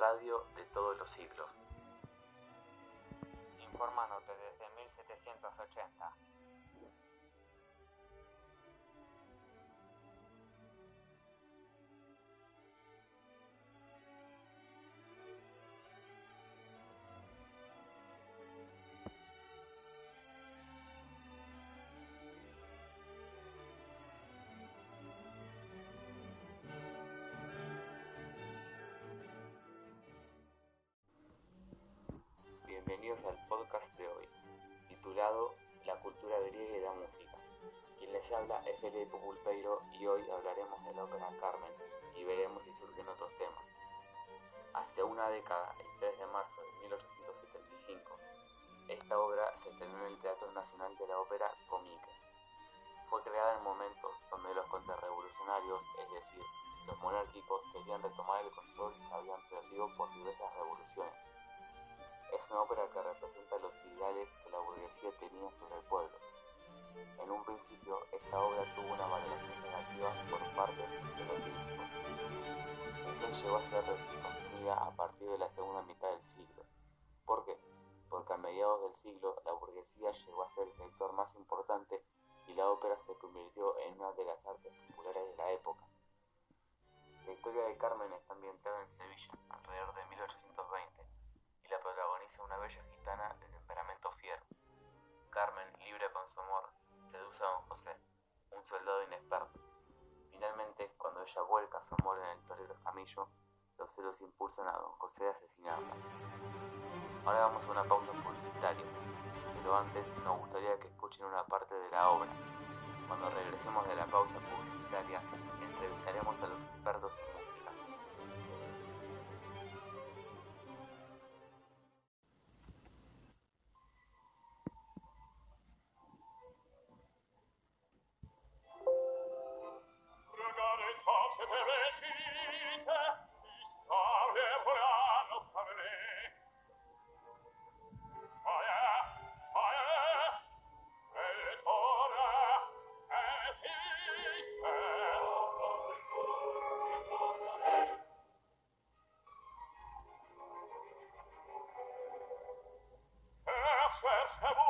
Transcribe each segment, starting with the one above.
radio de todos los siglos. Informándote desde 1780. La cultura griega y la música. Quien les habla es Felipe Pulpeiro y hoy hablaremos de la ópera Carmen y veremos si surgen otros temas. Hace una década, el 3 de marzo de 1875, esta obra se estrenó en el Teatro Nacional de la Ópera Comique. Fue creada en momentos donde los contrarrevolucionarios, es decir, los monárquicos, querían retomar el control que habían perdido por diversas revoluciones. Una ópera que representa los ideales que la burguesía tenía sobre el pueblo. En un principio, esta obra tuvo una valoración negativa por parte de los críticos. Recién llegó a ser reconstruida a partir de la segunda mitad del siglo. ¿Por qué? Porque a mediados del siglo la burguesía llegó a ser el sector más importante y la ópera se convirtió en una de las artes populares de la época. La historia de Carmen está ambientada en Sevilla, alrededor de 1820 la protagoniza una bella gitana de temperamento fiero. Carmen, libre con su amor, seduce a don José, un soldado inexperto. Finalmente, cuando ella vuelca su amor en el torero Camillo, los celos impulsan a don José a asesinarla. Ahora vamos a una pausa publicitaria, pero antes nos gustaría que escuchen una parte de la obra. Cuando regresemos de la pausa publicitaria, entrevistaremos a los expertos en música. Scherz, Herr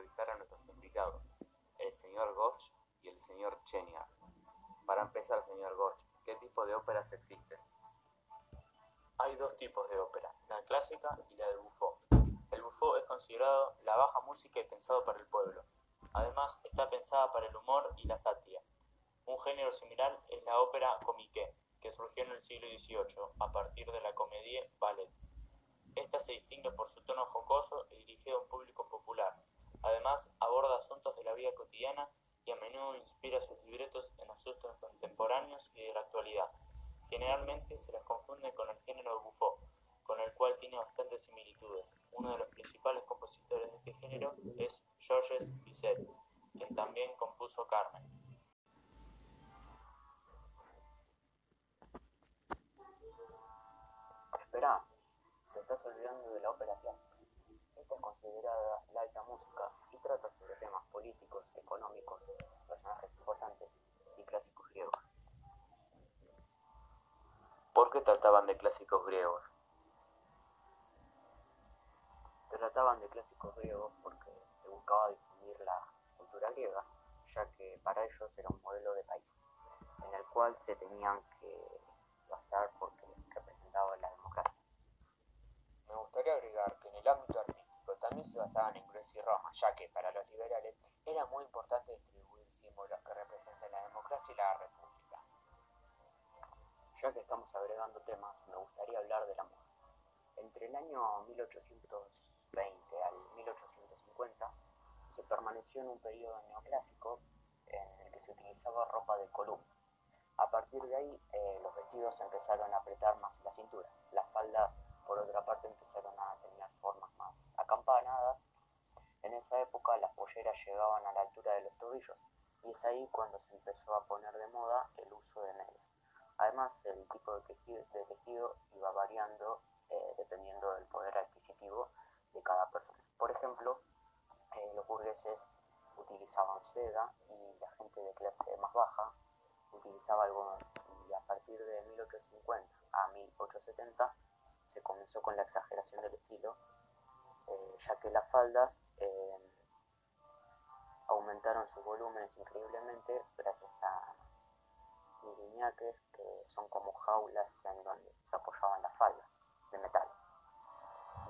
entrevistar a nuestros invitados, el señor Gorch y el señor Cheniar. Para empezar, señor Gorch, ¿qué tipo de óperas existen? Hay dos tipos de ópera, la clásica y la del bufó. El bufó es considerado la baja música y pensado para el pueblo. Además, está pensada para el humor y la sátira. Un género similar es la ópera comique, que surgió en el siglo XVIII a partir de la comédie ballet. Esta se distingue por su tono jocoso y dirigido a un público popular. Además, aborda asuntos de la vida cotidiana y a menudo inspira sus libretos en asuntos contemporáneos y de la actualidad. Generalmente se las confunde con el género bufó, con el cual tiene bastantes similitudes. Uno de los principales compositores de este género es Georges Bizet, quien también compuso Carmen. Espera, te estás olvidando de la ópera clásica. Esta es considerada la alta música y trata sobre temas políticos, económicos, personajes importantes y clásicos griegos. ¿Por qué trataban de clásicos griegos? Trataban de clásicos griegos porque se buscaba difundir la cultura griega, ya que para ellos era un modelo de país, en el cual se tenían que basar porque representaba la democracia. Me gustaría agregar que en el ámbito artístico también se basaban en Grecia y Roma, ya que para los liberales era muy importante distribuir símbolos que representen la democracia y la república. Ya que estamos agregando temas, me gustaría hablar de la moda. Entre el año 1820 al 1850 se permaneció en un periodo neoclásico en el que se utilizaba ropa de columna. A partir de ahí, eh, los vestidos empezaron a apretar más la cintura. Las faldas, por otra parte, empezaron a tener formas más acampanadas. En esa época, las polleras llegaban a la altura de los tobillos y es ahí cuando se empezó a poner de moda el uso de medias. Además, el tipo de tejido, de tejido iba variando eh, dependiendo del poder adquisitivo de cada persona. Por ejemplo, eh, los burgueses utilizaban seda y la gente de clase más baja utilizaba algodón. Y a partir de 1850 a 1870 se comenzó con la exageración del estilo, eh, ya que las faldas eh, aumentaron sus volúmenes increíblemente gracias a lineaques que son como jaulas en donde se apoyaban las faldas de metal.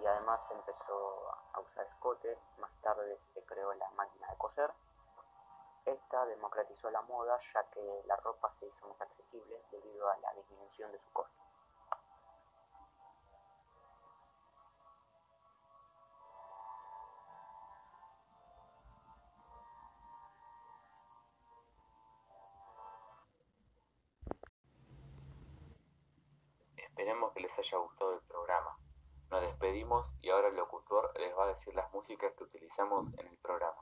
Y además empezó a usar escotes, más tarde se creó la máquina de coser. Esta democratizó la moda ya que la ropa se hizo más accesible debido a la disminución de su costo. Esperemos que les haya gustado el programa. Nos despedimos y ahora el locutor les va a decir las músicas que utilizamos en el programa.